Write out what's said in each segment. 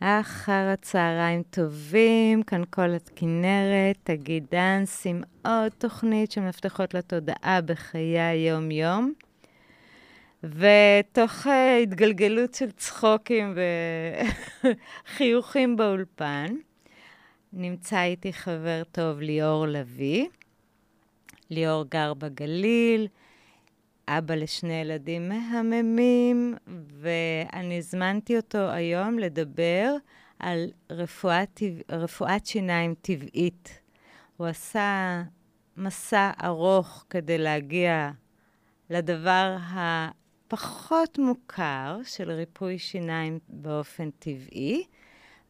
אחר הצהריים טובים, כאן כל הכנרת, תגיד דאנס עם עוד תוכנית שמפתחות לתודעה בחיי היום-יום. ותוך uh, התגלגלות של צחוקים וחיוכים באולפן, נמצא איתי חבר טוב ליאור לביא. ליאור גר בגליל, אבא לשני ילדים מהממים, ואני הזמנתי אותו היום לדבר על רפואת, רפואת שיניים טבעית. הוא עשה מסע ארוך כדי להגיע לדבר הפחות מוכר של ריפוי שיניים באופן טבעי,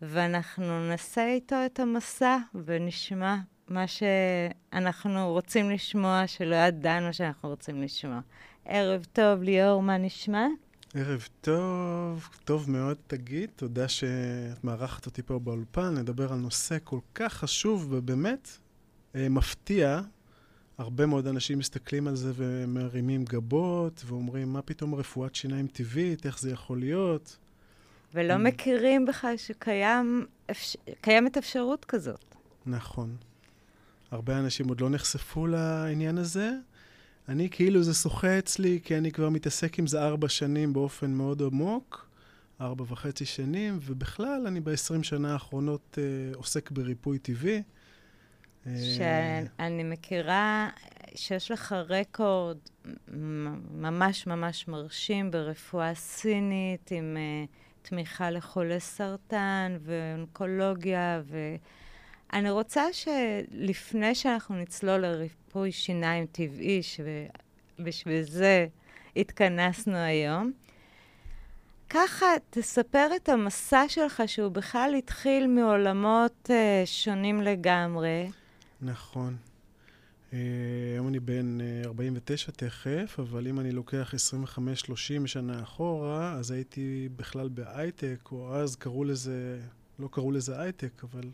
ואנחנו נעשה איתו את המסע ונשמע מה שאנחנו רוצים לשמוע, שלא ידענו שאנחנו רוצים לשמוע. ערב טוב, ליאור, מה נשמע? ערב טוב, טוב מאוד, תגיד. תודה שאת מארחת אותי פה באולפן, לדבר על נושא כל כך חשוב ובאמת אה, מפתיע. הרבה מאוד אנשים מסתכלים על זה ומרימים גבות ואומרים, מה פתאום רפואת שיניים טבעית, איך זה יכול להיות? ולא מכירים בכלל שקיימת אפש... אפשרות כזאת. נכון. הרבה אנשים עוד לא נחשפו לעניין הזה. אני כאילו זה שוחה אצלי, כי אני כבר מתעסק עם זה ארבע שנים באופן מאוד עמוק, ארבע וחצי שנים, ובכלל, אני בעשרים שנה האחרונות אה, עוסק בריפוי טבעי. אה, שאני מכירה שיש לך רקורד ממש ממש מרשים ברפואה סינית, עם uh, תמיכה לחולי סרטן ואונקולוגיה, ואני רוצה שלפני שאנחנו נצלול לריפוי שיניים טבעי, שבשביל זה התכנסנו היום, ככה תספר את המסע שלך, שהוא בכלל התחיל מעולמות uh, שונים לגמרי. נכון. אה, היום אני בן 49 אה, תכף, אבל אם אני לוקח 25-30 שנה אחורה, אז הייתי בכלל בהייטק, או אז קראו לזה, לא קראו לזה הייטק, אבל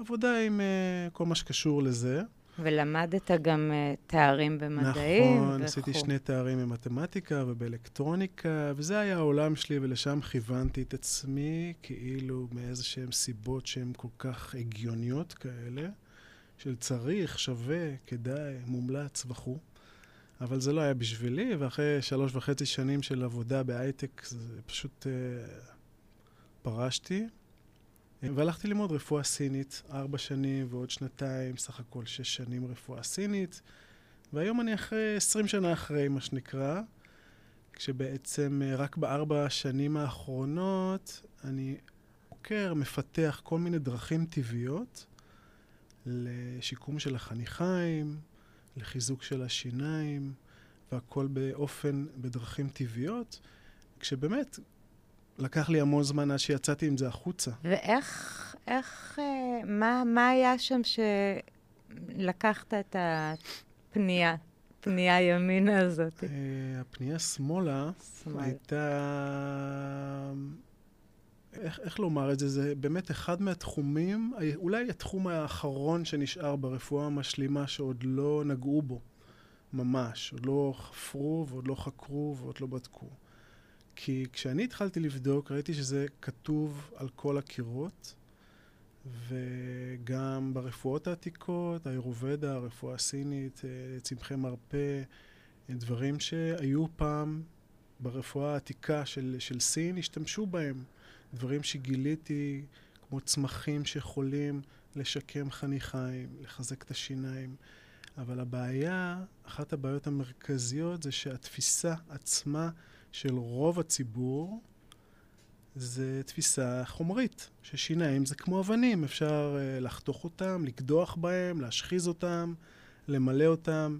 עבודה עם uh, כל מה שקשור לזה. ולמדת גם uh, תארים במדעים. נכון, וכו. עשיתי שני תארים במתמטיקה ובאלקטרוניקה, וזה היה העולם שלי, ולשם כיוונתי את עצמי, כאילו מאיזה שהן סיבות שהן כל כך הגיוניות כאלה. של צריך, שווה, כדאי, מומלץ וכו'. אבל זה לא היה בשבילי, ואחרי שלוש וחצי שנים של עבודה בהייטק, זה פשוט uh, פרשתי. והלכתי ללמוד רפואה סינית, ארבע שנים ועוד שנתיים, סך הכל שש שנים רפואה סינית. והיום אני אחרי, עשרים שנה אחרי, מה שנקרא, כשבעצם uh, רק בארבע השנים האחרונות אני עוקר, מפתח כל מיני דרכים טבעיות לשיקום של החניכיים, לחיזוק של השיניים, והכל באופן, בדרכים טבעיות, כשבאמת לקח לי המון זמן עד שיצאתי עם זה החוצה. ואיך, איך, אה, מה, מה היה שם שלקחת את הפנייה, פנייה ימינה הזאת? אה, הפנייה שמאלה הייתה... איך, איך לומר את זה? זה באמת אחד מהתחומים, אולי התחום האחרון שנשאר ברפואה המשלימה שעוד לא נגעו בו, ממש. עוד לא חפרו ועוד לא חקרו ועוד לא בדקו. כי כשאני התחלתי לבדוק, ראיתי שזה כתוב על כל הקירות, וגם ברפואות העתיקות, האירובדה, הרפואה הסינית, אה, צמחי מרפא, דברים שהיו פעם ברפואה העתיקה של, של סין, השתמשו בהם. דברים שגיליתי, כמו צמחים שיכולים לשקם חניכיים, לחזק את השיניים. אבל הבעיה, אחת הבעיות המרכזיות זה שהתפיסה עצמה של רוב הציבור זה תפיסה חומרית, ששיניים זה כמו אבנים, אפשר uh, לחתוך אותם, לקדוח בהם, להשחיז אותם, למלא אותם,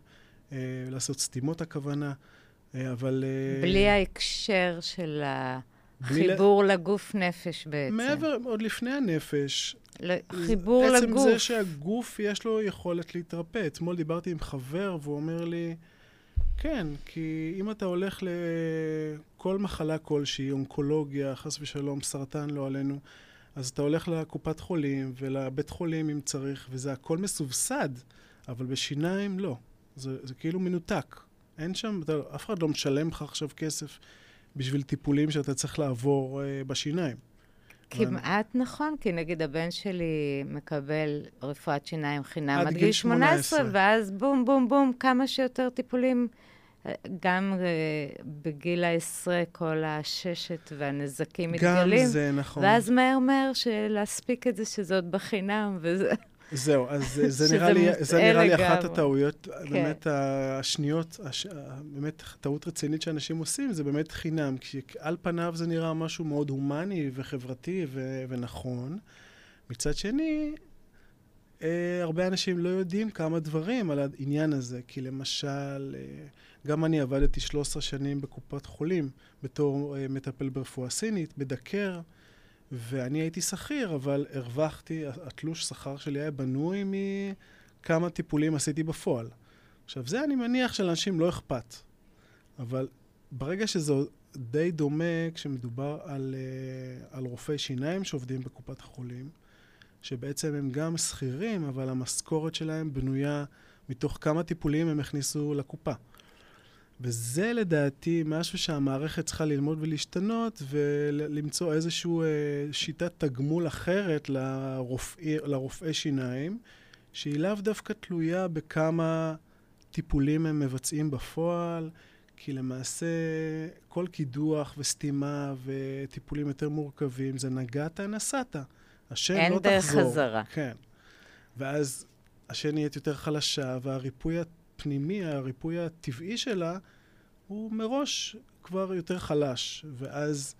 uh, לעשות סתימות הכוונה, uh, אבל... Uh, בלי ההקשר של ה... חיבור לה... לגוף נפש בעצם. מעבר, עוד לפני הנפש. חיבור עצם לגוף. עצם זה שהגוף יש לו יכולת להתרפא. אתמול דיברתי עם חבר והוא אומר לי, כן, כי אם אתה הולך לכל מחלה כלשהי, אונקולוגיה, חס ושלום, סרטן לא עלינו, אז אתה הולך לקופת חולים ולבית חולים אם צריך, וזה הכל מסובסד, אבל בשיניים לא. זה, זה כאילו מנותק. אין שם, אתה, אף אחד לא משלם לך עכשיו כסף בשביל טיפולים שאתה צריך לעבור uh, בשיניים. כמעט נכון, כי נגיד הבן שלי מקבל רפואת שיניים חינם עד עד גיל גיל 18, 18. ואז בום, בום, בום, כמה שיותר טיפולים. אה, גם אה, בגיל העשרה כל הששת והנזקים גם מתגלים. זה נכון. ואז מהר מהר של להספיק את זה שזה עוד בחינם, וזה... זהו, אז זה, נראה לי, זה נראה לי אחת. הטעויות, כן. באמת השניות, הש, באמת טעות רצינית שאנשים עושים, זה באמת חינם, כי על פניו זה נראה משהו מאוד הומני וחברתי ו, ונכון. מצד שני, אה, הרבה אנשים לא יודעים כמה דברים על העניין הזה, כי למשל, אה, גם אני עבדתי 13 שנים בקופת חולים בתור אה, מטפל ברפואה סינית, בדקר. ואני הייתי שכיר, אבל הרווחתי, התלוש שכר שלי היה בנוי מכמה טיפולים עשיתי בפועל. עכשיו, זה אני מניח שלאנשים לא אכפת. אבל ברגע שזה די דומה כשמדובר על, אה, על רופאי שיניים שעובדים בקופת החולים, שבעצם הם גם שכירים, אבל המשכורת שלהם בנויה מתוך כמה טיפולים הם הכניסו לקופה. וזה לדעתי משהו שהמערכת צריכה ללמוד ולהשתנות ולמצוא איזושהי אה, שיטת תגמול אחרת לרופאי, לרופאי שיניים, שהיא לאו דווקא תלויה בכמה טיפולים הם מבצעים בפועל, כי למעשה כל קידוח וסתימה וטיפולים יותר מורכבים זה נגעת, נסעת. השן אין לא דרך תחזור. חזרה. כן. ואז השן נהיית יותר חלשה, והריפוי הפנימי, הריפוי הטבעי שלה, הוא מראש כבר יותר חלש. ואז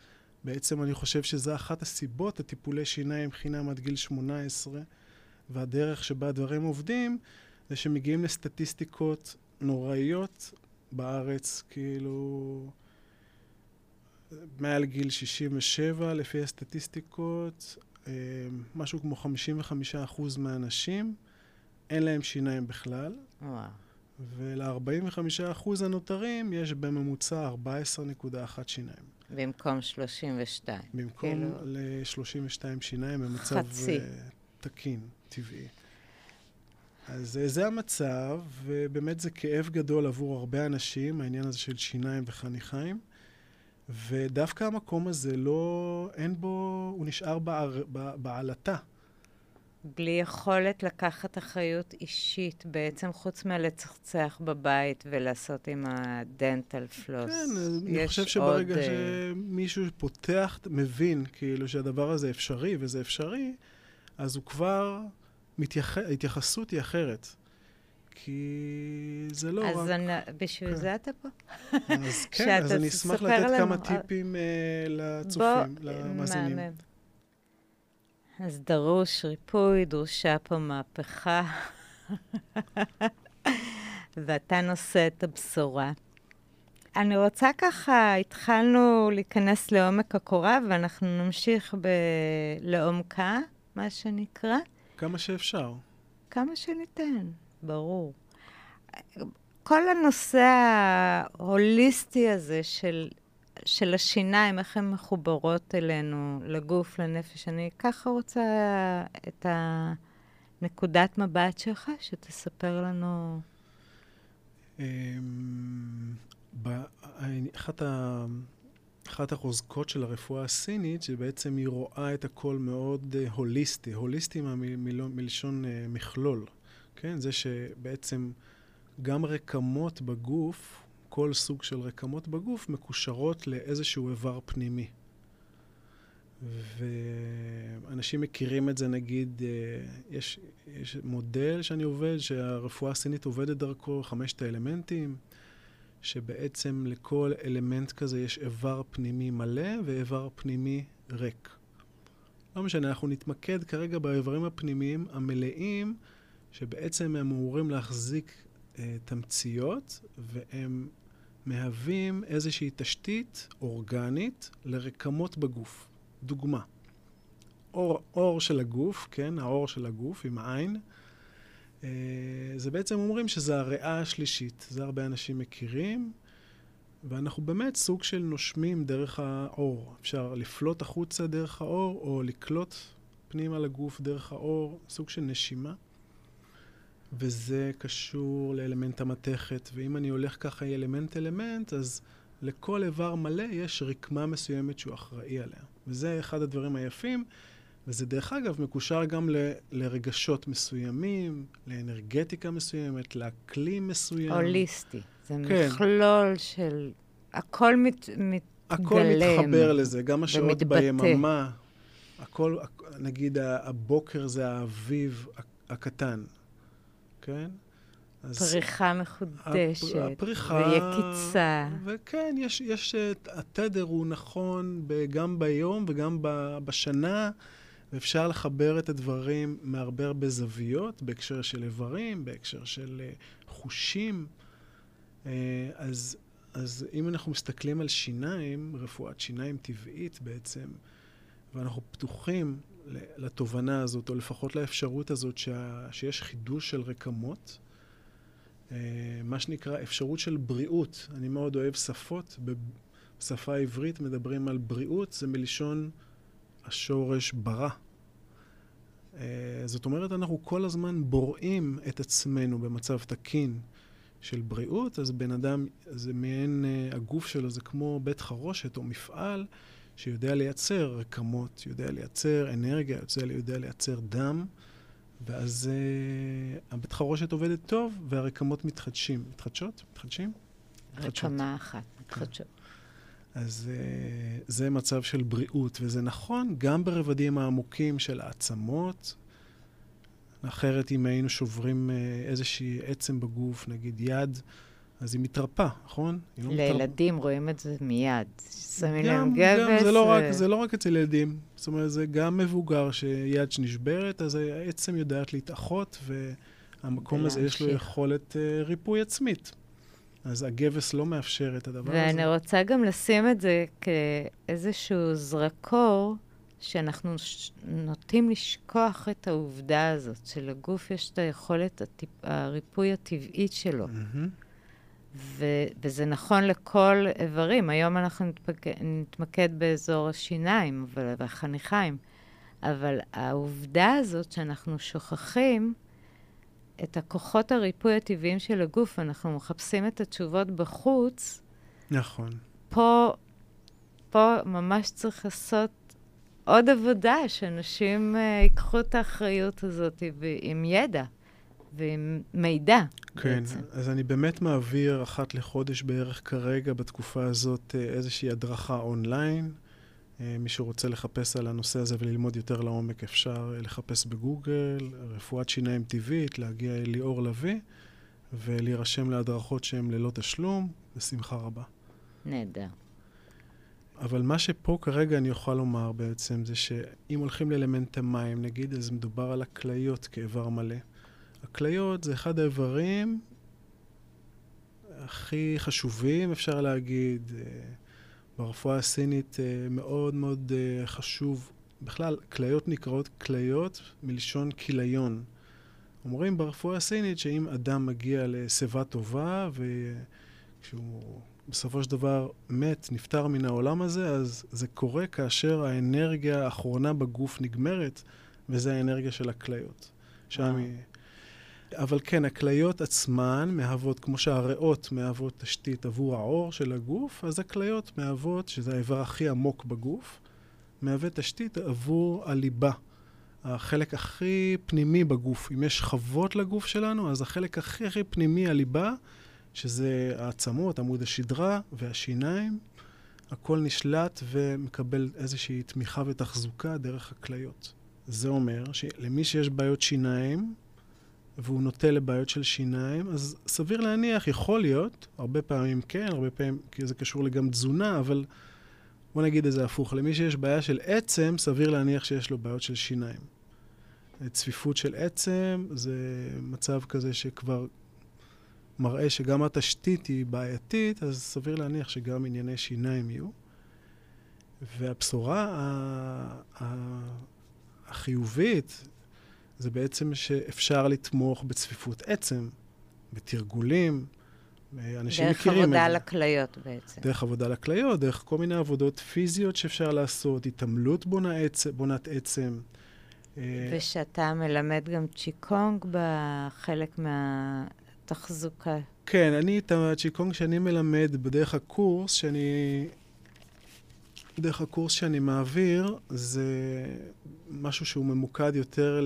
בעצם אני חושב שזו אחת הסיבות, הטיפולי שיניים חינם עד גיל 18, והדרך שבה הדברים עובדים, זה שמגיעים לסטטיסטיקות נוראיות בארץ, כאילו... מעל גיל 67, לפי הסטטיסטיקות, אה, משהו כמו 55% מהאנשים, אין להם שיניים בכלל, וואו. ול-45% הנותרים יש בממוצע 14.1 שיניים. במקום 32. במקום כאילו- ל-32 שיניים במצב חצי. אה, תקין, טבעי. אז אה, זה המצב, ובאמת זה כאב גדול עבור הרבה אנשים, העניין הזה של שיניים וחניכיים. ודווקא המקום הזה לא, אין בו, הוא נשאר בער, בעלטה. בלי יכולת לקחת אחריות אישית, בעצם חוץ מלצחצח בבית ולעשות עם הדנטל פלוס. כן, אז אני חושב שברגע עוד, אה, שמישהו פותח, מבין כאילו שהדבר הזה אפשרי וזה אפשרי, אז הוא כבר, מתייח... ההתייחסות היא אחרת. כי זה לא אז רק... אני, בשביל כן. זה אתה פה. אז כן, אז אני אשמח לתת לנו. כמה טיפים אה, לצופים, בוא, למאזינים. מהמם. אז דרוש ריפוי, דרושה פה מהפכה, ואתה נושא את הבשורה. אני רוצה ככה, התחלנו להיכנס לעומק הקורה, ואנחנו נמשיך ב... לעומקה, מה שנקרא, כמה שאפשר. כמה שניתן, ברור. כל הנושא ההוליסטי הזה של, של השיניים, איך הן מחוברות אלינו, לגוף, לנפש, אני ככה רוצה את הנקודת מבט שלך, שתספר לנו. אמ, אחת, ה... אחת החוזקות של הרפואה הסינית, שבעצם היא רואה את הכל מאוד אה, הוליסטי. הוליסטי מלשון אה, מכלול, כן? זה שבעצם גם רקמות בגוף, כל סוג של רקמות בגוף, מקושרות לאיזשהו איבר פנימי. ואנשים מכירים את זה, נגיד, אה, יש, יש מודל שאני עובד, שהרפואה הסינית עובדת דרכו, חמשת האלמנטים, שבעצם לכל אלמנט כזה יש איבר פנימי מלא ואיבר פנימי ריק. לא משנה, אנחנו נתמקד כרגע באיברים הפנימיים המלאים, שבעצם הם אמורים להחזיק אה, תמציות, והם מהווים איזושהי תשתית אורגנית לרקמות בגוף. דוגמה, אור, אור של הגוף, כן, האור של הגוף עם העין, אה, זה בעצם אומרים שזה הריאה השלישית. זה הרבה אנשים מכירים, ואנחנו באמת סוג של נושמים דרך האור. אפשר לפלוט החוצה דרך האור, או לקלוט פנימה לגוף דרך האור, סוג של נשימה. וזה קשור לאלמנט המתכת, ואם אני הולך ככה אלמנט-אלמנט, אז לכל איבר מלא יש רקמה מסוימת שהוא אחראי עליה. וזה אחד הדברים היפים, וזה דרך אגב מקושר גם ל, לרגשות מסוימים, לאנרגטיקה מסוימת, לאקלים מסוים. הוליסטי. זה כן. מכלול של... הכל מת, מתגלם הכל מתחבר לזה, גם השעות ביממה. הכל, נגיד הבוקר זה האביב הקטן, כן? פריחה מחודשת. הפריחה... ויקיצה. וכן, יש, יש, התדר הוא נכון גם ביום וגם בשנה, ואפשר לחבר את הדברים מהרבה הרבה זוויות, בהקשר של איברים, בהקשר של אה, חושים. אה, אז, אז אם אנחנו מסתכלים על שיניים, רפואת שיניים טבעית בעצם, ואנחנו פתוחים לתובנה הזאת, או לפחות לאפשרות הזאת שה, שיש חידוש של רקמות, אה, מה שנקרא אפשרות של בריאות. אני מאוד אוהב שפות. בשפה העברית מדברים על בריאות, זה מלשון השורש ברא. אה, זאת אומרת, אנחנו כל הזמן בוראים את עצמנו במצב תקין של בריאות, אז בן אדם, זה מעין, אה, הגוף שלו זה כמו בית חרושת או מפעל שיודע לייצר רקמות, יודע לייצר אנרגיה, יודע לייצר דם. ואז uh, הבית חרושת עובדת טוב, והרקמות מתחדשים. מתחדשות? מתחדשים? רקמה אחת, מתחדשות. אז uh, זה מצב של בריאות, וזה נכון גם ברבדים העמוקים של העצמות. אחרת, אם היינו שוברים uh, איזושהי עצם בגוף, נגיד יד, אז היא מתרפאה, נכון? לא לילדים מתרפ... רואים את זה מיד. שמים להם גבס. זה, לא ו... רק, זה לא רק אצל ילדים. זאת אומרת, זה גם מבוגר שיד שנשברת, אז העצם יודעת להתאחות, והמקום הזה יש לו יכולת uh, ריפוי עצמית. אז הגבס לא מאפשר את הדבר ואני הזה. ואני רוצה גם לשים את זה כאיזשהו זרקור, שאנחנו ש... נוטים לשכוח את העובדה הזאת, שלגוף יש את היכולת הטיפ... הריפוי הטבעית שלו. Mm-hmm. ו- וזה נכון לכל איברים. היום אנחנו נתמקד, נתמקד באזור השיניים והחניכיים, אבל העובדה הזאת שאנחנו שוכחים את הכוחות הריפוי הטבעיים של הגוף, אנחנו מחפשים את התשובות בחוץ. נכון. פה, פה ממש צריך לעשות עוד עבודה, שאנשים uh, ייקחו את האחריות הזאת עם ידע. ועם מידע כן, בעצם. אז אני באמת מעביר אחת לחודש בערך כרגע, בתקופה הזאת, אה, איזושהי הדרכה אונליין. אה, מי שרוצה לחפש על הנושא הזה וללמוד יותר לעומק, אפשר אה, לחפש בגוגל, רפואת שיניים טבעית, להגיע ליאור לביא, ולהירשם להדרכות שהן ללא תשלום, בשמחה רבה. נהדר. אבל מה שפה כרגע אני יכול לומר בעצם, זה שאם הולכים לאלמנט המים, נגיד, אז מדובר על הכליות כאיבר מלא. הכליות זה אחד האיברים הכי חשובים, אפשר להגיד. אה, ברפואה הסינית אה, מאוד מאוד אה, חשוב. בכלל, כליות נקראות כליות מלשון כיליון. אומרים ברפואה הסינית שאם אדם מגיע לשיבה טובה, וכשהוא בסופו של דבר מת, נפטר מן העולם הזה, אז זה קורה כאשר האנרגיה האחרונה בגוף נגמרת, וזה האנרגיה של הכליות. שם היא... אבל כן, הכליות עצמן מהוות, כמו שהריאות מהוות תשתית עבור העור של הגוף, אז הכליות מהוות, שזה האיבר הכי עמוק בגוף, מהווה תשתית עבור הליבה, החלק הכי פנימי בגוף. אם יש שכבות לגוף שלנו, אז החלק הכי הכי פנימי, הליבה, שזה העצמות, עמוד השדרה והשיניים, הכל נשלט ומקבל איזושהי תמיכה ותחזוקה דרך הכליות. זה אומר שלמי שיש בעיות שיניים, והוא נוטה לבעיות של שיניים, אז סביר להניח, יכול להיות, הרבה פעמים כן, הרבה פעמים, כי זה קשור לגם תזונה, אבל בוא נגיד את זה הפוך. למי שיש בעיה של עצם, סביר להניח שיש לו בעיות של שיניים. צפיפות של עצם זה מצב כזה שכבר מראה שגם התשתית היא בעייתית, אז סביר להניח שגם ענייני שיניים יהיו. והבשורה החיובית זה בעצם שאפשר לתמוך בצפיפות עצם, בתרגולים. אנשים דרך מכירים את זה. דרך עבודה על הכליות בעצם. דרך עבודה על הכליות, דרך כל מיני עבודות פיזיות שאפשר לעשות, התעמלות בונה עצ... בונת עצם. אה, ושאתה מלמד גם צ'יקונג בחלק מהתחזוקה. כן, אני את הצ'יקונג שאני מלמד בדרך הקורס, שאני דרך הקורס שאני מעביר, זה משהו שהוא ממוקד יותר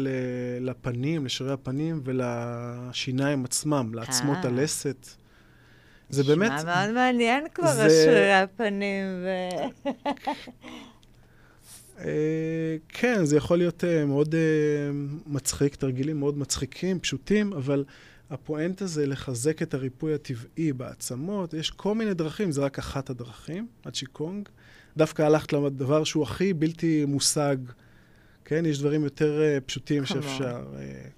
לפנים, לשרירי הפנים ולשיניים עצמם, לעצמות אה. הלסת. זה באמת... נשמע מאוד מעניין כבר, זה- השרירי הפנים ו... אה, כן, זה יכול להיות אה, מאוד אה, מצחיק, תרגילים מאוד מצחיקים, פשוטים, אבל הפואנטה זה לחזק את הריפוי הטבעי בעצמות. יש כל מיני דרכים, זה רק אחת הדרכים, הצ'יקונג. דווקא הלכת לדבר שהוא הכי בלתי מושג, כן? יש דברים יותר אה, פשוטים כמו? שאפשר. אה,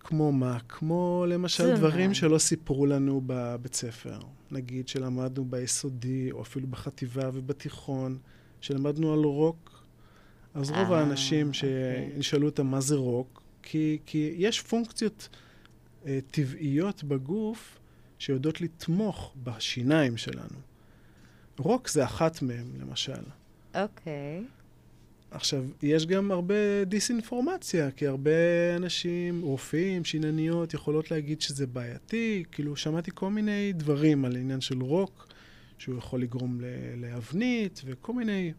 כמו מה? כמו למשל. דברים שלא סיפרו לנו בבית ספר. נגיד שלמדנו ביסודי, או אפילו בחטיבה ובתיכון, שלמדנו על רוק. אז רוב אה, האנשים אוקיי. שנשאלו אותם מה זה רוק, כי, כי יש פונקציות אה, טבעיות בגוף שיודעות לתמוך בשיניים שלנו. רוק זה אחת מהם, למשל. אוקיי. עכשיו, יש גם הרבה דיסאינפורמציה, כי הרבה אנשים, רופאים, שינניות, יכולות להגיד שזה בעייתי. כאילו, שמעתי כל מיני דברים על העניין של רוק, שהוא יכול לגרום לאבנית וכל מיני...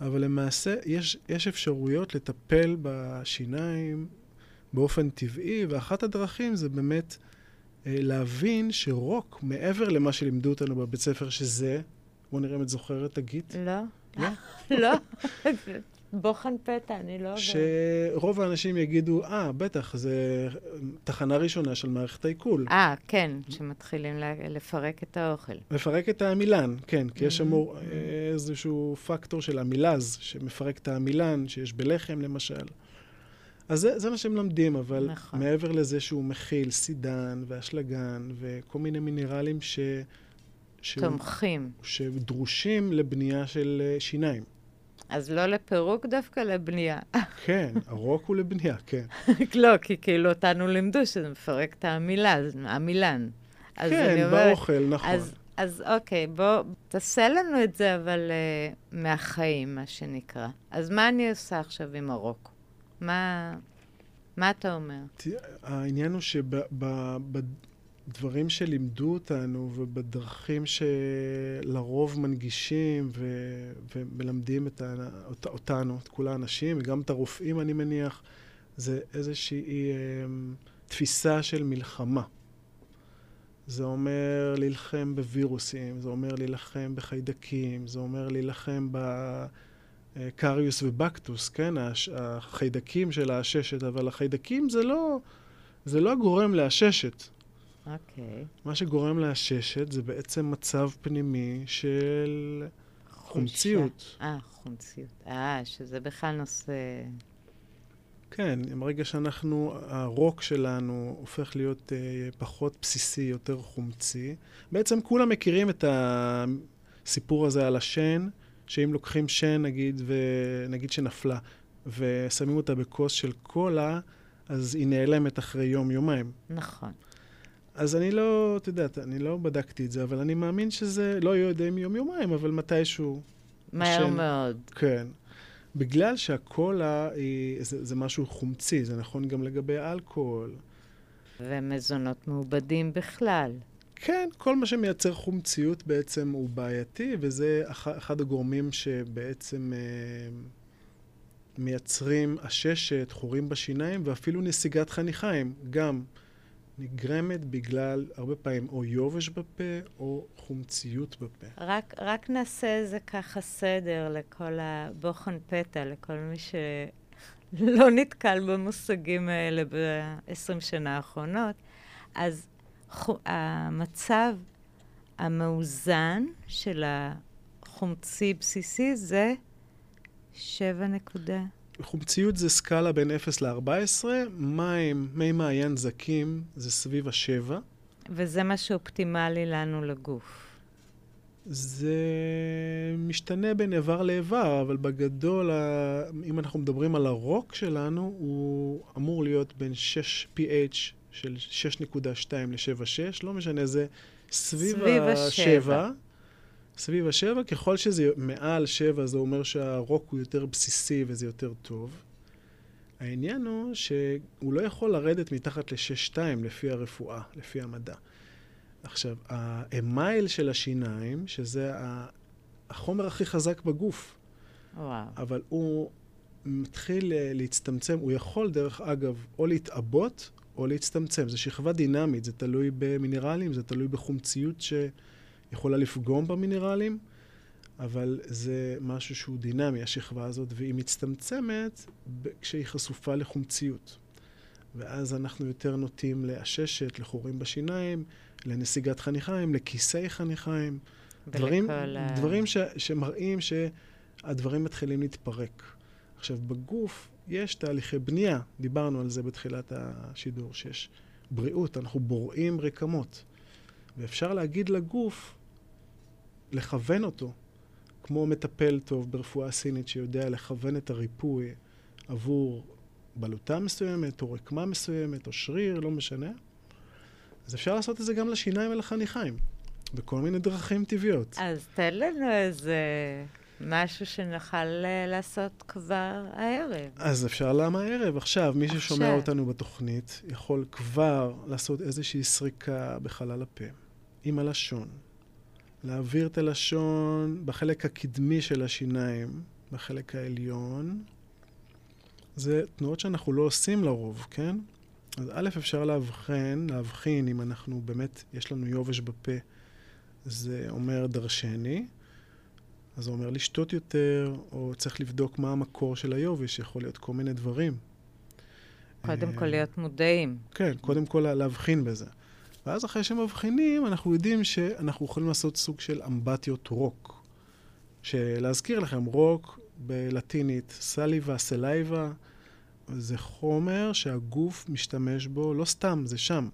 אבל למעשה, יש, יש אפשרויות לטפל בשיניים באופן טבעי, ואחת הדרכים זה באמת אה, להבין שרוק, מעבר למה שלימדו אותנו בבית ספר, שזה, בואו נראה אם את זוכרת, תגיד. לא? לא? לא. בוחן פתע, אני לא... שרוב האנשים יגידו, אה, בטח, זה תחנה ראשונה של מערכת העיכול. אה, כן, שמתחילים לפרק את האוכל. לפרק את העמילן, כן, כי יש Mhm. אמור אה, איזשהו פקטור של עמילז, שמפרק את העמילן, שיש בלחם למשל. אז זה, זה מה שהם לומדים, אבל נכון. מעבר לזה שהוא מכיל סידן ואשלגן וכל מיני מינרלים ש... ש... תומכים. שדרושים לבנייה של אה, שיניים. אז לא לפירוק דווקא, לבנייה. כן, הרוק הוא לבנייה, כן. לא, כי כאילו אותנו לימדו שזה מפרק את עמילן. אז כן, אומרת- באוכל, נכון. אז, אז אוקיי, בוא, תעשה לנו את זה, אבל uh, מהחיים, מה שנקרא. אז מה אני עושה עכשיו עם הרוק? מה, מה אתה אומר? העניין הוא שבדברים שלימדו אותנו ובדרכים שלרוב מנגישים ו- ומלמדים את ה- אות- אותנו, את כל האנשים, וגם את הרופאים, אני מניח, זה איזושהי אמ, תפיסה של מלחמה. זה אומר להילחם בווירוסים, זה אומר להילחם בחיידקים, זה אומר להילחם ב... אה, ובקטוס, כן? הש- החיידקים של העששת, אבל החיידקים זה לא, זה לא הגורם לעששת. אוקיי. מה שגורם לעששת זה בעצם מצב פנימי של חומציות. אה, חומציות. אה, שזה בכלל נושא... כן, ברגע שאנחנו, הרוק שלנו הופך להיות אה, פחות בסיסי, יותר חומצי. בעצם כולם מכירים את הסיפור הזה על השן, שאם לוקחים שן, נגיד, ונגיד שנפלה, ושמים אותה בכוס של קולה, אז היא נעלמת אחרי יום-יומיים. נכון. אז אני לא, את יודעת, אני לא בדקתי את זה, אבל אני מאמין שזה לא יהיה יודע אם יום-יומיים, אבל מתישהו, מהר השן. מאוד. כן. בגלל שהקולה היא, זה, זה משהו חומצי, זה נכון גם לגבי אלכוהול. ומזונות מעובדים בכלל. כן, כל מה שמייצר חומציות בעצם הוא בעייתי, וזה אח, אחד הגורמים שבעצם אה, מייצרים עששת, חורים בשיניים, ואפילו נסיגת חניכיים, גם נגרמת בגלל, הרבה פעמים, או יובש בפה, או חומציות בפה. רק, רק נעשה איזה ככה סדר לכל הבוחן פתע, לכל מי שלא נתקל במושגים האלה ב-20 שנה האחרונות. אז חו- המצב המאוזן של החומצי בסיסי זה 7 נקודה. חומציות זה סקאלה בין 0 ל-14, מים, מי מעיין זקים זה סביב ה-7. וזה מה שאופטימלי לנו לגוף. זה משתנה בין איבר לאיבר, אבל בגדול, אם אנחנו מדברים על הרוק שלנו, הוא אמור להיות בין 6 pH של 6.2 ל-7.6, לא משנה, זה סביב, סביב ה-7. סביב השבע, ככל שזה מעל שבע, זה אומר שהרוק הוא יותר בסיסי וזה יותר טוב. העניין הוא שהוא לא יכול לרדת מתחת ל-6.2 לפי הרפואה, לפי המדע. עכשיו, האמייל של השיניים, שזה החומר הכי חזק בגוף. וואו. אבל הוא מתחיל אה, להצטמצם, הוא יכול, דרך אגב, או להתעבות או להצטמצם. זו שכבה דינמית, זה תלוי במינרלים, זה תלוי בחומציות שיכולה לפגום במינרלים, אבל זה משהו שהוא דינמי, השכבה הזאת, והיא מצטמצמת כשהיא חשופה לחומציות. ואז אנחנו יותר נוטים לעששת, לחורים בשיניים, לנסיגת חניכיים, לכיסי חניכיים. דברים, דברים ש, שמראים שהדברים מתחילים להתפרק. עכשיו, בגוף יש תהליכי בנייה, דיברנו על זה בתחילת השידור, שיש בריאות, אנחנו בוראים רקמות. ואפשר להגיד לגוף, לכוון אותו, כמו מטפל טוב ברפואה סינית שיודע לכוון את הריפוי עבור בלוטה מסוימת, או רקמה מסוימת, או שריר, לא משנה. אז אפשר לעשות את זה גם לשיניים ולחניכיים, בכל מיני דרכים טבעיות. אז תן לנו איזה משהו שנוכל אה, לעשות כבר הערב. אז אפשר למה הערב. עכשיו, מי עכשיו. ששומע אותנו בתוכנית יכול כבר לעשות איזושהי סריקה בחלל הפה, עם הלשון. להעביר את הלשון בחלק הקדמי של השיניים, בחלק העליון. זה תנועות שאנחנו לא עושים לרוב, כן? אז א', אפשר לאבחן, להבחין אם אנחנו באמת, יש לנו יובש בפה, זה אומר דרשני. אז זה אומר לשתות יותר, או צריך לבדוק מה המקור של היובש, יכול להיות כל מיני דברים. קודם אה, כל להיות מודעים. כן, קודם כל להבחין בזה. ואז אחרי שמבחינים, אנחנו יודעים שאנחנו יכולים לעשות סוג של אמבטיות רוק. שלהזכיר לכם, רוק בלטינית, סליבה, סלייבה, זה חומר שהגוף משתמש בו, לא סתם, זה שם.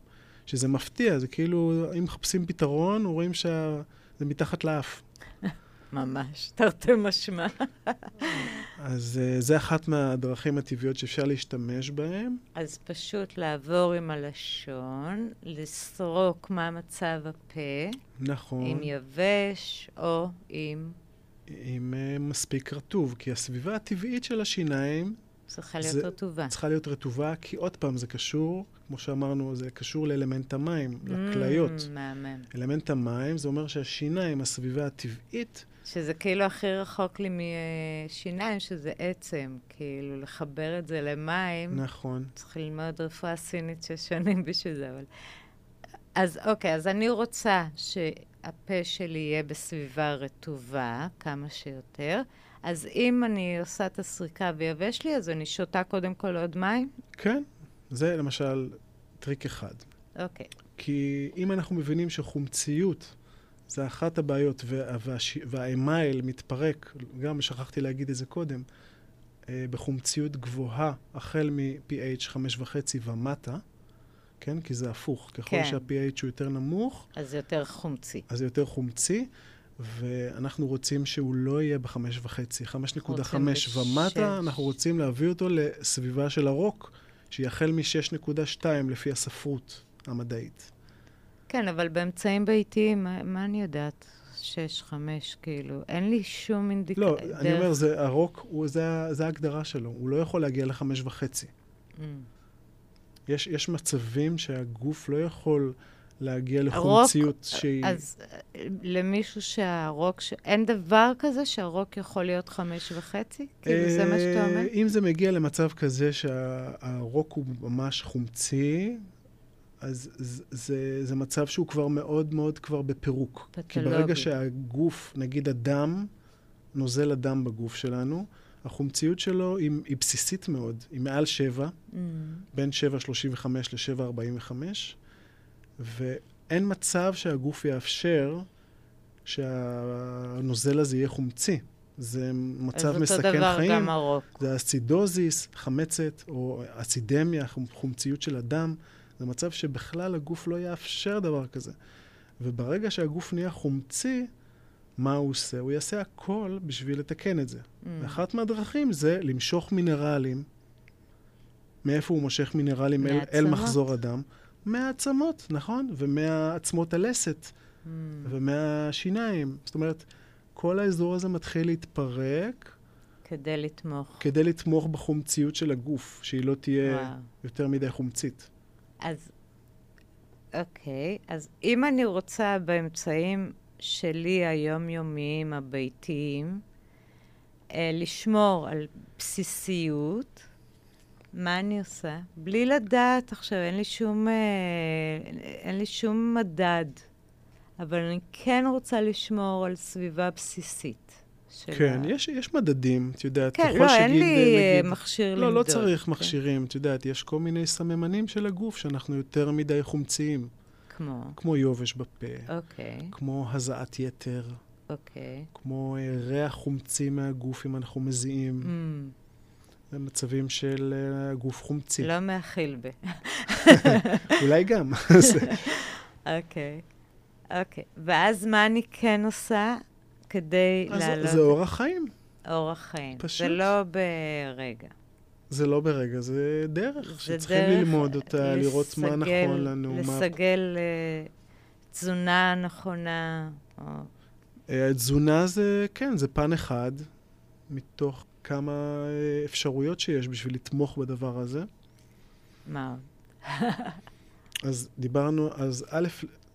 שזה מפתיע, זה כאילו, אם מחפשים פתרון, רואים שזה מתחת לאף. ממש, תרתי משמע. אז uh, זה אחת מהדרכים הטבעיות שאפשר להשתמש בהן. אז פשוט לעבור עם הלשון, לסרוק מה מצב הפה, נכון. אם יבש או אם אם uh, מספיק רטוב, כי הסביבה הטבעית של השיניים צריכה להיות זה- רטובה. צריכה להיות רטובה, כי עוד פעם, זה קשור, כמו שאמרנו, זה קשור לאלמנט המים, לכליות. Mm, מהמם. אלמנט המים, זה אומר שהשיניים, הסביבה הטבעית, שזה כאילו הכי רחוק לי משיניים, שזה עצם. כאילו, לחבר את זה למים, נכון. צריך ללמוד רפואה סינית שש שנים בשביל זה, אבל... אז אוקיי, אז אני רוצה שהפה שלי יהיה בסביבה רטובה, כמה שיותר. אז אם אני עושה את הסריקה ויבש לי, אז אני שותה קודם כל עוד מים? כן, זה למשל טריק אחד. אוקיי. כי אם אנחנו מבינים שחומציות זה אחת הבעיות, והאמייל מתפרק, גם שכחתי להגיד את זה קודם, אה, בחומציות גבוהה, החל מ-pH 5.5 ומטה, כן? כי זה הפוך. ככל כן. שה-pH הוא יותר נמוך, אז זה יותר חומצי. אז זה יותר חומצי, ואנחנו רוצים שהוא לא יהיה בחמש וחצי. 5.5 רוצים ומטה, בשש. אנחנו רוצים להביא אותו לסביבה של הרוק, שהיא החל מ-6.2 לפי הספרות המדעית. כן, אבל באמצעים ביתיים, מה, מה אני יודעת? שש, חמש, כאילו, אין לי שום אינדיקציה. לא, אני אומר, זה, הרוק, הוא, זה, זה ההגדרה שלו, הוא לא יכול להגיע לחמש וחצי. Mm. יש, יש מצבים שהגוף לא יכול להגיע הרוק, לחומציות שהיא... אז למישהו שהרוק, ש... אין דבר כזה שהרוק יכול להיות חמש וחצי? כאילו, זה מה שאתה אומר? אה, אם זה מגיע למצב כזה שהרוק הוא ממש חומצי, אז זה, זה, זה מצב שהוא כבר מאוד מאוד כבר בפירוק. כי ברגע פתולוגי. שהגוף, נגיד הדם, נוזל הדם בגוף שלנו, החומציות שלו היא, היא בסיסית מאוד, היא מעל 7, Mm. בין 7.35 ל-7.45, ואין מצב שהגוף יאפשר שהנוזל הזה יהיה חומצי. זה מצב מסכן דבר חיים. גם הרוק. זה אסידוזיס, חמצת, או אסידמיה, חומציות של הדם. זה מצב שבכלל הגוף לא יאפשר דבר כזה. וברגע שהגוף נהיה חומצי, מה הוא עושה? הוא יעשה הכל בשביל לתקן את זה. Mm. ואחת מהדרכים זה למשוך מינרלים. מאיפה הוא מושך מינרלים אל, אל. מחזור הדם? מהעצמות, נכון? ומהעצמות הלסת, Mm. ומהשיניים. זאת אומרת, כל האזור הזה מתחיל להתפרק כדי לתמוך. כדי לתמוך בחומציות של הגוף, שהיא לא תהיה וואו. יותר מדי חומצית. אז, אוקיי, אז אם אני רוצה באמצעים שלי היומיומיים, הביתיים, אה, לשמור על בסיסיות. מה אני עושה? בלי לדעת עכשיו, אין לי שום, אה, אין לי שום מדד, אבל אני כן רוצה לשמור על סביבה בסיסית. של כן, ה... יש, יש מדדים, את יודעת, כן, לא, אין לי אה, נגיד, מכשיר לא, למדוד. לא לא צריך כן. מכשירים, את יודעת, יש כל מיני סממנים של הגוף שאנחנו יותר מדי חומציים. כמו? כמו יובש בפה. אוקיי. כמו הזעת יתר. אוקיי. כמו אה, ריח חומצי מהגוף אם אנחנו מזיעים. Mm. במצבים של uh, גוף חומצי. לא מאכיל ב. אולי גם. אוקיי. אוקיי. ואז מה אני כן עושה כדי לעלות? זה אורח חיים. אורח חיים. פשוט. זה לא ברגע. זה לא ברגע, זה דרך זה שצריכים דרך ללמוד אותה, לסגל, לראות מה נכון לנו. לסגל מה... תזונה נכונה. או... אה, תזונה זה, כן, זה פן אחד מתוך כמה אה, אפשרויות שיש בשביל לתמוך בדבר הזה. מה? אז דיברנו, אז א',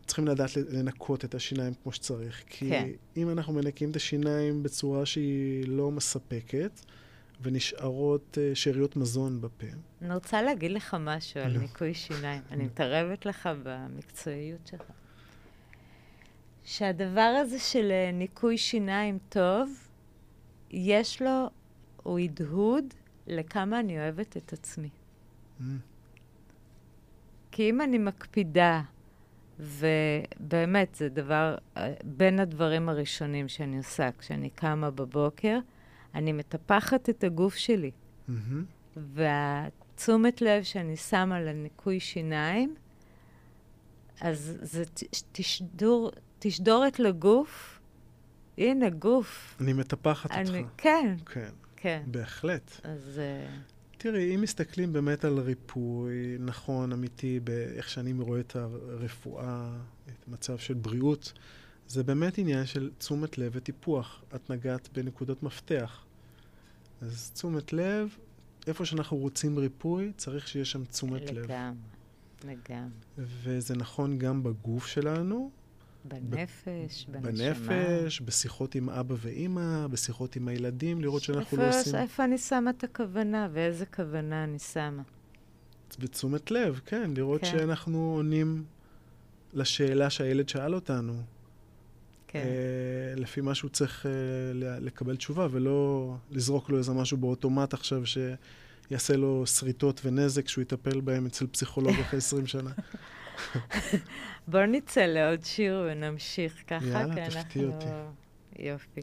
צריכים לדעת לנקות את השיניים כמו שצריך. כי כן. אם אנחנו מנקים את השיניים בצורה שהיא לא מספקת, ונשארות uh, שאריות מזון בפה. אני רוצה להגיד לך משהו על לא. ניקוי שיניים. אני מתערבת לך במקצועיות שלך. שהדבר הזה של אה, ניקוי שיניים טוב, יש לו, הוא הדהוד לכמה אני אוהבת את עצמי. Mm. כי אם אני מקפידה, ובאמת, זה דבר, אה, בין הדברים הראשונים שאני עושה כשאני קמה בבוקר, אני מטפחת את הגוף שלי. Mm-hmm. והתשומת לב שאני שמה לניקוי שיניים, אז זה תשדור, תשדורת לגוף. הנה, גוף. אני מטפחת אני, אותך. כן. כן. כן. בהחלט. אז... תראי, אם מסתכלים באמת על ריפוי נכון, אמיתי, באיך שאני רואה את הרפואה, את מצב של בריאות, זה באמת עניין של תשומת לב וטיפוח. את נגעת בנקודות מפתח. אז תשומת לב, איפה שאנחנו רוצים ריפוי, צריך שיהיה שם תשומת לגמרי, לב. לגמרי, לגמרי. וזה נכון גם בגוף שלנו. בנפש, בנשמה. בנפש, בשיחות עם אבא ואימא, בשיחות עם הילדים, לראות שאנחנו לא עושים... איפה אני שמה את הכוונה ואיזה כוונה אני שמה? בתשומת לב, כן, לראות כן. שאנחנו עונים לשאלה שהילד שאל אותנו. כן. אה, לפי מה שהוא צריך אה, לקבל תשובה, ולא לזרוק לו איזה משהו באוטומט עכשיו שיעשה לו שריטות ונזק שהוא יטפל בהם אצל פסיכולוג אחרי 20 שנה. בואו נצא לעוד שיר ונמשיך ככה, יאללה, תפתיע אותי. יופי.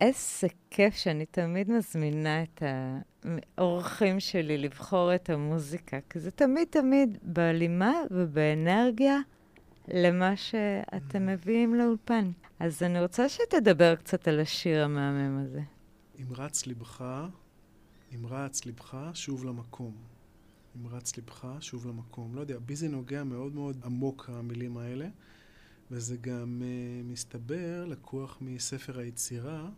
איזה כיף שאני תמיד מזמינה את האורחים שלי לבחור את המוזיקה, כי זה תמיד תמיד בהלימה ובאנרגיה למה שאתם מביאים לאולפן. אז אני רוצה שתדבר קצת על השיר המהמם הזה. אמרץ לבך, אמרץ לבך, שוב למקום. אמרץ לבך, שוב למקום. לא יודע, בי זה נוגע מאוד מאוד עמוק, המילים האלה, וזה גם uh, מסתבר, לקוח מספר היצירה,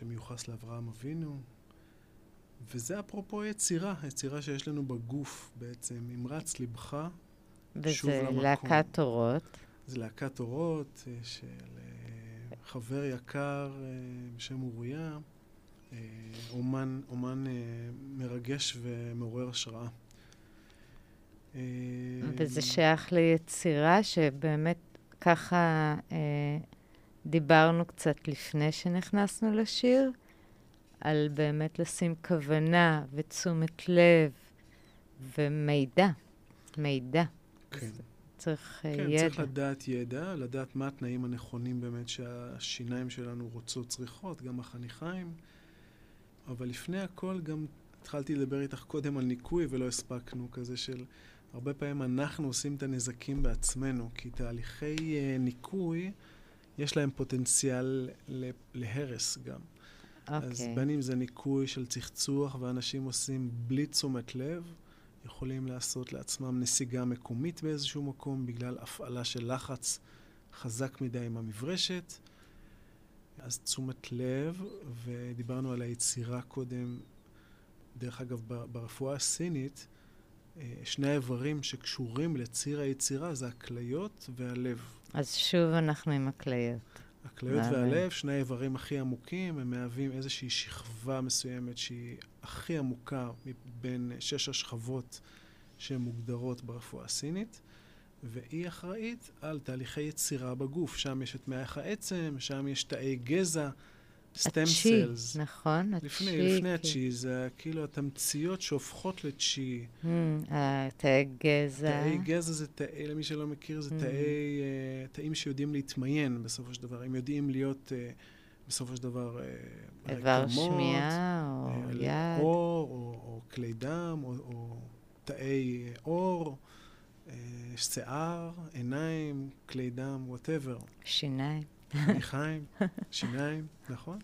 שמיוחס לאברהם אבינו, וזה אפרופו יצירה, היצירה שיש לנו בגוף בעצם. אמרץ לבך, שוב למקום. וזה להקת אורות. זה להקת אורות אה, של אה, חבר יקר אה, בשם אוריה, אומן, אומן מרגש ומעורר השראה. וזה שייך ליצירה שבאמת ככה דיברנו קצת לפני שנכנסנו לשיר, על באמת לשים כוונה ותשומת לב ומידע, מידע. כן. צריך כן, ידע. כן, צריך לדעת ידע, לדעת מה התנאים הנכונים באמת שהשיניים שלנו רוצות צריכות, גם החניכיים. אבל לפני הכל גם התחלתי לדבר איתך קודם על ניקוי ולא הספקנו, כזה של הרבה פעמים אנחנו עושים את הנזקים בעצמנו, כי תהליכי uh, ניקוי, יש להם פוטנציאל להרס גם. Okay. אז אוקיי. בין אם זה ניקוי של צחצוח ואנשים עושים בלי תשומת לב, יכולים לעשות לעצמם נסיגה מקומית באיזשהו מקום בגלל הפעלה של לחץ חזק מדי עם המברשת. אז תשומת לב, ודיברנו על היצירה קודם, דרך אגב, ברפואה הסינית, אה, שני האיברים שקשורים לציר היצירה זה הכליות והלב. אז שוב אנחנו עם הכליות. הכליות והלב, שני האיברים הכי עמוקים, הם מהווים איזושהי שכבה מסוימת שהיא הכי עמוקה מבין שש השכבות שהן מוגדרות ברפואה הסינית, והיא אחראית על תהליכי יצירה בגוף. שם יש את מח העצם, שם יש תאי גזע, stem cells. נכון, הצ'י. לפני, לפני הצ'י, זה כאילו התמציות שהופכות לצ'י. Mm, תאי גזע. תאי גזע זה תאי, למי שלא מכיר, זה mm. תאי, uh, תאים שיודעים להתמיין בסופו של דבר. הם יודעים להיות uh, בסופו של דבר איבר שמיעה או יד. עור, או, או כלי דם, או, או תאי עור. שיער, עיניים, כלי דם, whatever. שיניים. חיים, שיניים, נכון?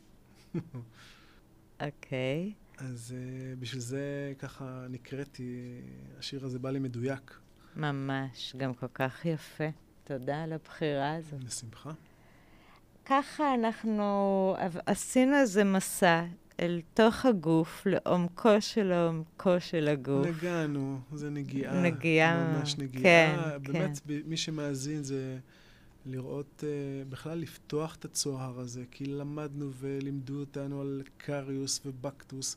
אוקיי. אז uh, בשביל זה ככה נקראתי, השיר הזה בא לי מדויק. ממש, גם כל כך יפה. תודה על הבחירה הזאת. בשמחה. ככה אנחנו עשינו איזה מסע אל תוך הגוף, לעומקו של עומקו של הגוף. נגענו, זה נגיעה. נגיעה. ממש נגיעה. כן, באמת, כן. מי שמאזין זה לראות, uh, בכלל לפתוח את הצוהר הזה, כי למדנו ולימדו אותנו על קריוס ובקטוס,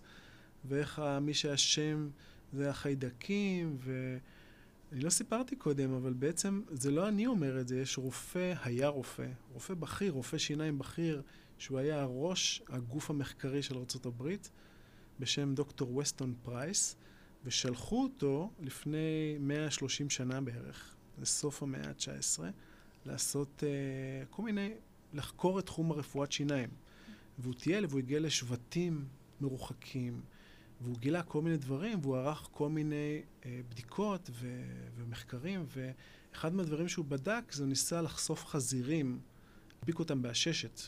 ואיך מי שאשם זה החיידקים, ואני לא סיפרתי קודם, אבל בעצם זה לא אני אומר את זה, יש רופא, היה רופא, רופא בכיר, רופא שיניים בכיר, שהוא היה ראש הגוף המחקרי של ארה"ב, בשם דוקטור וסטון פרייס, ושלחו אותו לפני 130 שנה בערך, לסוף המאה ה-19, לעשות uh, כל מיני, לחקור את תחום הרפואת שיניים. והוא טייל והוא הגיע לשבטים מרוחקים, והוא גילה כל מיני דברים, והוא ערך כל מיני uh, בדיקות ו- ומחקרים, ואחד מהדברים שהוא בדק זה הוא ניסה לחשוף חזירים, להדביק אותם בעששת.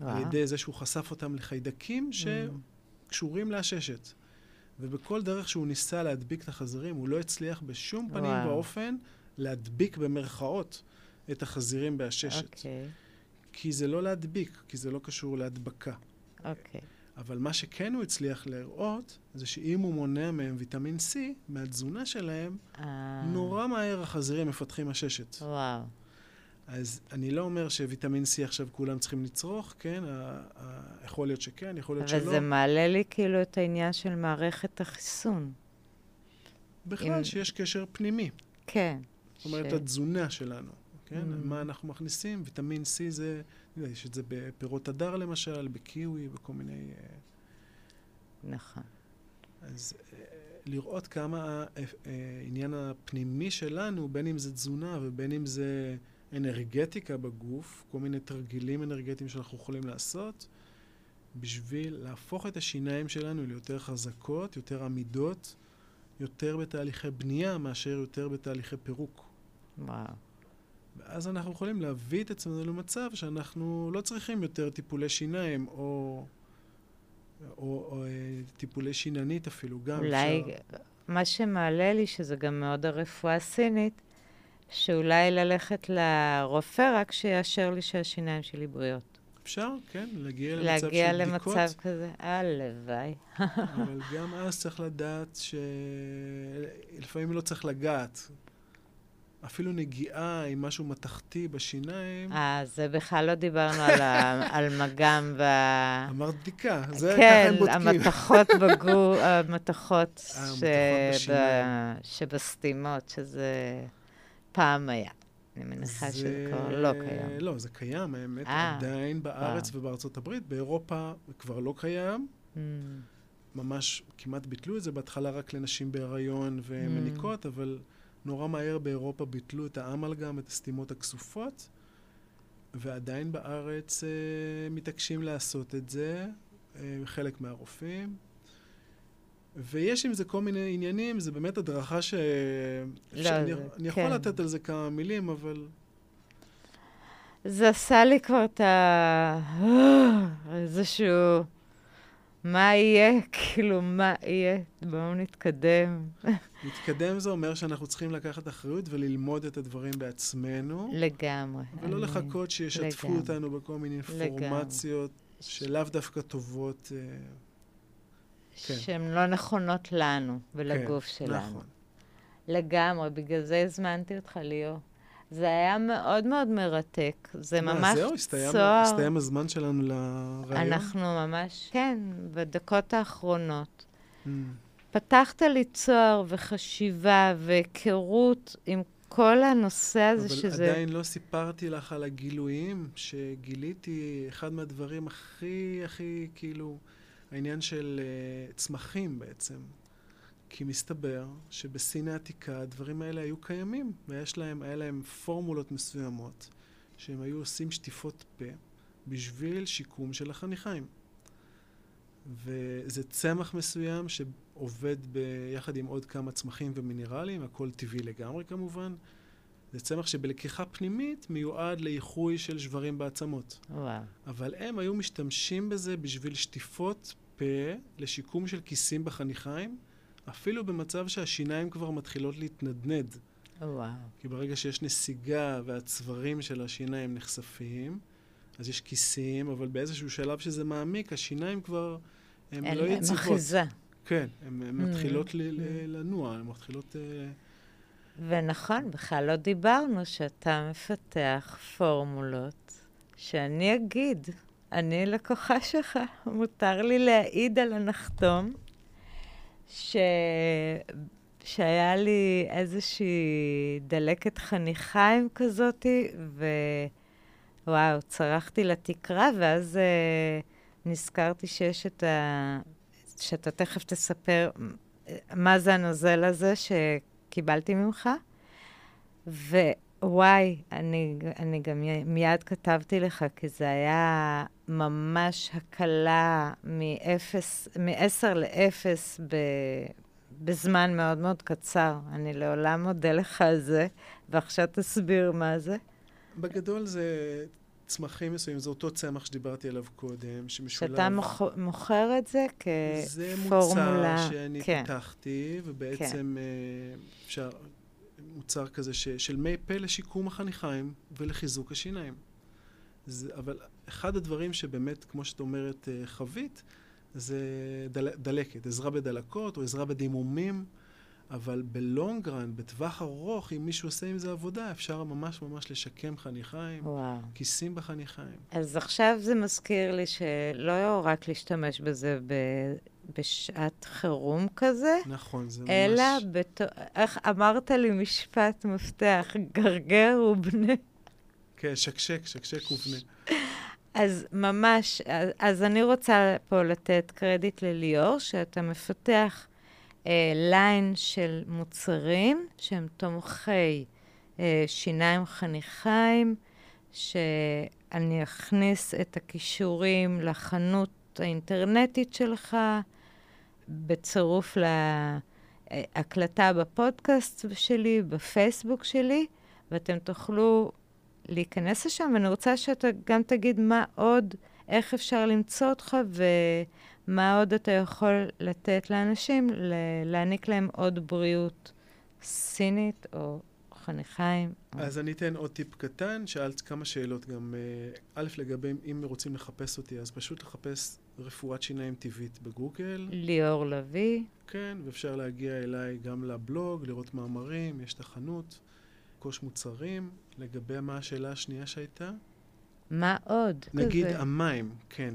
על ידי זה שהוא חשף אותם לחיידקים mm. שקשורים לעששת. ובכל דרך שהוא ניסה להדביק את החזירים, הוא לא הצליח בשום פנים וואו. ואופן להדביק במרכאות את החזירים בעששת. אוקיי. כי זה לא להדביק, כי זה לא קשור להדבקה. אוקיי. אבל מה שכן הוא הצליח לראות, זה שאם הוא מונע מהם ויטמין C, מהתזונה שלהם, אה. נורא מהר החזירים מפתחים עששת. וואו. אז אני לא אומר שוויטמין C עכשיו כולם צריכים לצרוך, כן? יכול להיות שכן, יכול להיות אבל שלא. אבל זה מעלה לי כאילו את העניין של מערכת החיסון. בכלל, עם... שיש קשר פנימי. כן. זאת אומרת, ש... התזונה שלנו, כן? Mm. מה אנחנו מכניסים? ויטמין C זה, יש את זה בפירות הדר למשל, בקיווי, בכל מיני... אה, נכון. אז אה, לראות כמה העניין הפנימי שלנו, בין אם זה תזונה ובין אם זה... אנרגטיקה בגוף, כל מיני תרגילים אנרגטיים שאנחנו יכולים לעשות, בשביל להפוך את השיניים שלנו ליותר חזקות, יותר עמידות, יותר בתהליכי בנייה מאשר יותר בתהליכי פירוק. וואו. ואז אנחנו יכולים להביא את עצמנו למצב שאנחנו לא צריכים יותר טיפולי שיניים או, או, או, או אה, טיפולי שיננית אפילו, גם אולי אפשר... מה שמעלה לי, שזה גם מאוד הרפואה הסינית, שאולי ללכת לרופא רק שיאשר לי שהשיניים שלי בריאות. אפשר, כן, להגיע למצב של בדיקות. להגיע למצב כזה, הלוואי. אבל גם אז צריך לדעת שלפעמים לא צריך לגעת. אפילו נגיעה עם משהו מתכתי בשיניים. אה, זה בכלל לא דיברנו על, ה, על מגם ו... אמרת בדיקה, זה כן, ככה הם בודקים. כן, המתכות בגור, המתכות ש... שבסתימות, שזה... פעם היה. אני מניחה זה... שזה כבר לא קיים. לא, זה קיים, האמת, 아, אה, עדיין בארץ וואו. ובארצות הברית. באירופה כבר לא קיים. Mm. ממש כמעט ביטלו את זה, בהתחלה רק לנשים בהיריון ומניקות, mm. אבל נורא מהר באירופה ביטלו את האמלגם, את הסתימות הכסופות, ועדיין בארץ אה, מתעקשים לעשות את זה, אה, חלק מהרופאים. ויש עם זה כל מיני עניינים, זה באמת הדרכה ש... לא, שאני, זה, אני יכול כן. לתת על זה כמה מילים, אבל... זה עשה לי כבר את ה... איזשהו... מה יהיה? כאילו, מה יהיה? בואו נתקדם. להתקדם זה אומר שאנחנו צריכים לקחת אחריות וללמוד את הדברים בעצמנו. לגמרי. ולא אני... לחכות שישתפו לגמרי. אותנו בכל מיני אינפורמציות. שלאו דווקא טובות. אה, כן. שהן לא נכונות לנו ולגוף כן, שלנו. נכון. לגמרי, בגלל זה הזמנתי אותך, ליאור. זה היה מאוד מאוד מרתק. זה מה, ממש זהו? הסתיים, צוהר. הסתיים הזמן שלנו לרעיון? אנחנו ממש, כן, בדקות האחרונות. Mm. פתחת לי צוהר וחשיבה והיכרות עם כל הנושא הזה אבל שזה... עדיין לא סיפרתי לך על הגילויים שגיליתי, אחד מהדברים הכי, הכי, כאילו, העניין של uh, צמחים בעצם. כי מסתבר שבסין העתיקה הדברים האלה היו קיימים, ויש להם, היה להם פורמולות מסוימות, שהם היו עושים שטיפות פה בשביל שיקום של החניכיים. וזה צמח מסוים שעובד ביחד עם עוד כמה צמחים ומינרלים, הכל טבעי לגמרי כמובן. זה צמח שבלקיחה פנימית מיועד לאיחוי של שברים בעצמות. וואו. אבל הם היו משתמשים בזה בשביל שטיפות פה לשיקום של כיסים בחניכיים, אפילו במצב שהשיניים כבר מתחילות להתנדנד. וואו. כי ברגע שיש נסיגה והצווארים של השיניים נחשפים, אז יש כיסים, אבל באיזשהו שלב שזה מעמיק, השיניים כבר, הן לא יציבות. אחיזה. כן, הן הן Mm. מתחילות ל- ל- לנוע, הן מתחילות... אה, ונכון, בכלל לא דיברנו שאתה מפתח פורמולות שאני אגיד, אני לקוחה שלך, מותר לי להעיד על הנחתום, ש... שהיה לי איזושהי דלקת חניכיים כזאתי, ווואו, צרחתי לתקרה, ואז uh, נזכרתי שיש את ה... שאתה תכף תספר אה, מה זה הנוזל הזה ש... קיבלתי ממך, ווואי, אני, אני גם מיד כתבתי לך, כי זה היה ממש הקלה מאפס, מ-10 ל-0 ב... בזמן מאוד מאוד קצר. אני לעולם מודה לך על זה, ועכשיו תסביר מה זה. בגדול זה צמחים מסוימים, זה אותו צמח שדיברתי עליו קודם, שמשולב... שאתה מוכ... מוכר את זה זה כפורמולה. מוצר שאני כן. פיתחתי, ובעצם אה, אפשר... מוצר כזה ש, של מי פה לשיקום החניכיים ולחיזוק השיניים. זה, אבל אחד הדברים שבאמת, כמו שאת אומרת, אה, חווית, זה דל, דלקת, עזרה בדלקות או עזרה בדימומים, אבל בלונגרן, בטווח ארוך, אם מישהו עושה עם זה עבודה, אפשר ממש ממש לשקם חניכיים, וואו. כיסים בחניכיים. אז עכשיו זה מזכיר לי שלא רק להשתמש בזה ב... בשעת חירום כזה, נכון, זה ממש... אלא בת... איך אמרת לי משפט מפתח, גרגר ובנה. כן, שקשק, שקשק ובנה. אז ממש, אז, אז אני רוצה פה לתת קרדיט לליאור, שאתה מפתח ליין של מוצרים שהם תומכי אה, שיניים חניכיים, שאני אכניס את הכישורים לחנות האינטרנטית שלך, בצירוף להקלטה בפודקאסט שלי, בפייסבוק שלי, ואתם תוכלו להיכנס לשם, ואני רוצה שאתה גם תגיד מה עוד, איך אפשר למצוא אותך, ומה עוד אתה יכול לתת לאנשים, להעניק להם עוד בריאות סינית או חניכיים. או- אז אני אתן עוד טיפ קטן, שאלת כמה שאלות גם. אה, א', לגבי אם רוצים לחפש אותי, אז פשוט לחפש רפואת שיניים טבעית בגוגל. ליאור לביא, כן, ואפשר להגיע אליי גם לבלוג, לראות מאמרים, יש את החנות, קוש מוצרים. לגבי מה השאלה השנייה שהייתה? מה עוד? נגיד כזה? המים, כן.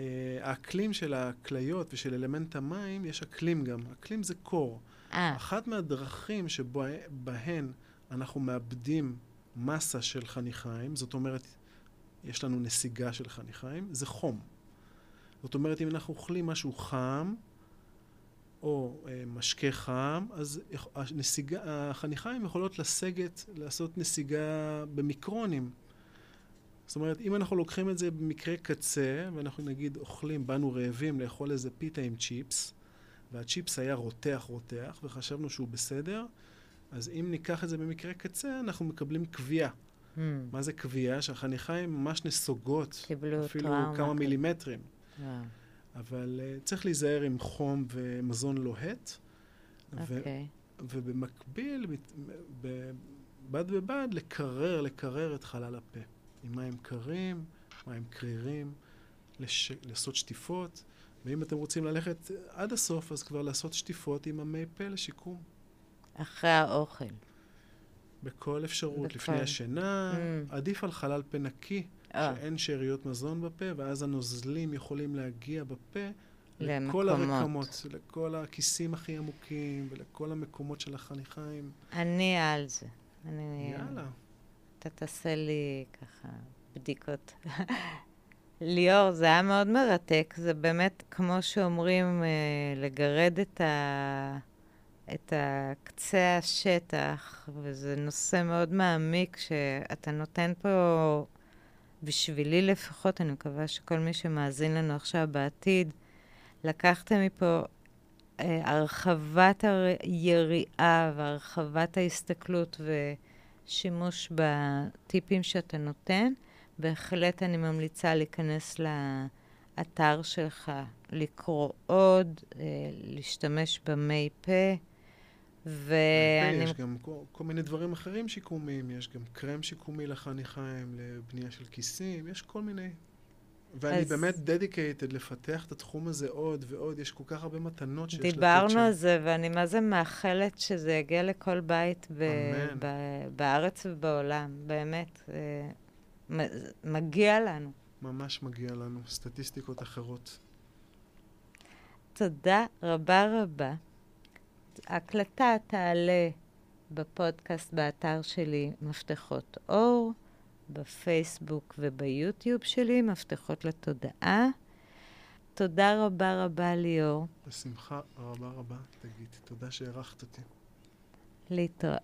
אה, האקלים של הכליות ושל אלמנט המים, יש אקלים גם. אקלים זה קור. אה, אחת מהדרכים שבהן אנחנו מאבדים מסה של חניכיים, זאת אומרת, יש לנו נסיגה של חניכיים, זה חום. זאת אומרת, אם אנחנו אוכלים משהו חם, או אה, משקה חם, אז הנסיגה, החניכיים יכולות לסגת, לעשות נסיגה במיקרונים. זאת אומרת, אם אנחנו לוקחים את זה במקרה קצה, ואנחנו נגיד אוכלים, באנו רעבים לאכול איזה פיתה עם צ'יפס, והצ'יפס היה רותח רותח, וחשבנו שהוא בסדר, אז אם ניקח את זה במקרה קצה, אנחנו מקבלים כוויה. hmm, מה זה כוויה? שהחניכיים ממש נסוגות, קיבלו אפילו טראומה כמה כזאת. מילימטרים. וואו, אבל uh, צריך להיזהר עם חום ומזון לוהט. ו- אוקיי. ובמקביל, מת- ב- בד בבד, לקרר, לקרר את חלל הפה. עם מים קרים, מים קרירים, לש... לעשות שטיפות. ואם אתם רוצים ללכת עד הסוף, אז כבר לעשות שטיפות עם המי פה לשיקום. אחרי האוכל. בכל אפשרות, בכל. לפני השינה, Mm. עדיף על חלל פה נקי, אה. שאין שאריות מזון בפה, ואז הנוזלים יכולים להגיע בפה לכל למקומות. הרקמות, לכל הכיסים הכי עמוקים, ולכל המקומות של החניכיים. אני על זה. אני... יאללה. אתה תעשה לי ככה בדיקות. ליאור, זה היה מאוד מרתק. זה באמת, כמו שאומרים, אה, לגרד את, ה... את הקצה השטח, וזה נושא מאוד מעמיק שאתה נותן פה, בשבילי לפחות, אני מקווה שכל מי שמאזין לנו עכשיו בעתיד, לקחתם מפה אה, הרחבת היריעה והרחבת ההסתכלות ושימוש בטיפים שאתה נותן. בהחלט אני ממליצה להיכנס לאתר שלך, לקרוא עוד, אה, להשתמש במי פה, ואני... יש גם כל, כל מיני דברים אחרים שיקומיים, יש גם קרם שיקומי לחניכיים, לבנייה של כיסים, יש כל מיני. ואני אז- באמת דדיקייטד לפתח את התחום הזה עוד ועוד, יש כל כך הרבה מתנות שיש לתת שם. דיברנו על זה, ואני מה זה מאחלת שזה יגיע לכל בית ב-. ב- בארץ ובעולם, באמת. אה, מגיע לנו. ממש מגיע לנו, סטטיסטיקות אחרות. תודה רבה רבה. ההקלטה תעלה בפודקאסט באתר שלי, מפתחות אור, בפייסבוק וביוטיוב שלי, מפתחות לתודעה. תודה רבה רבה, ליאור. בשמחה רבה רבה, תגיד. תודה שהערכת אותי. להתראות.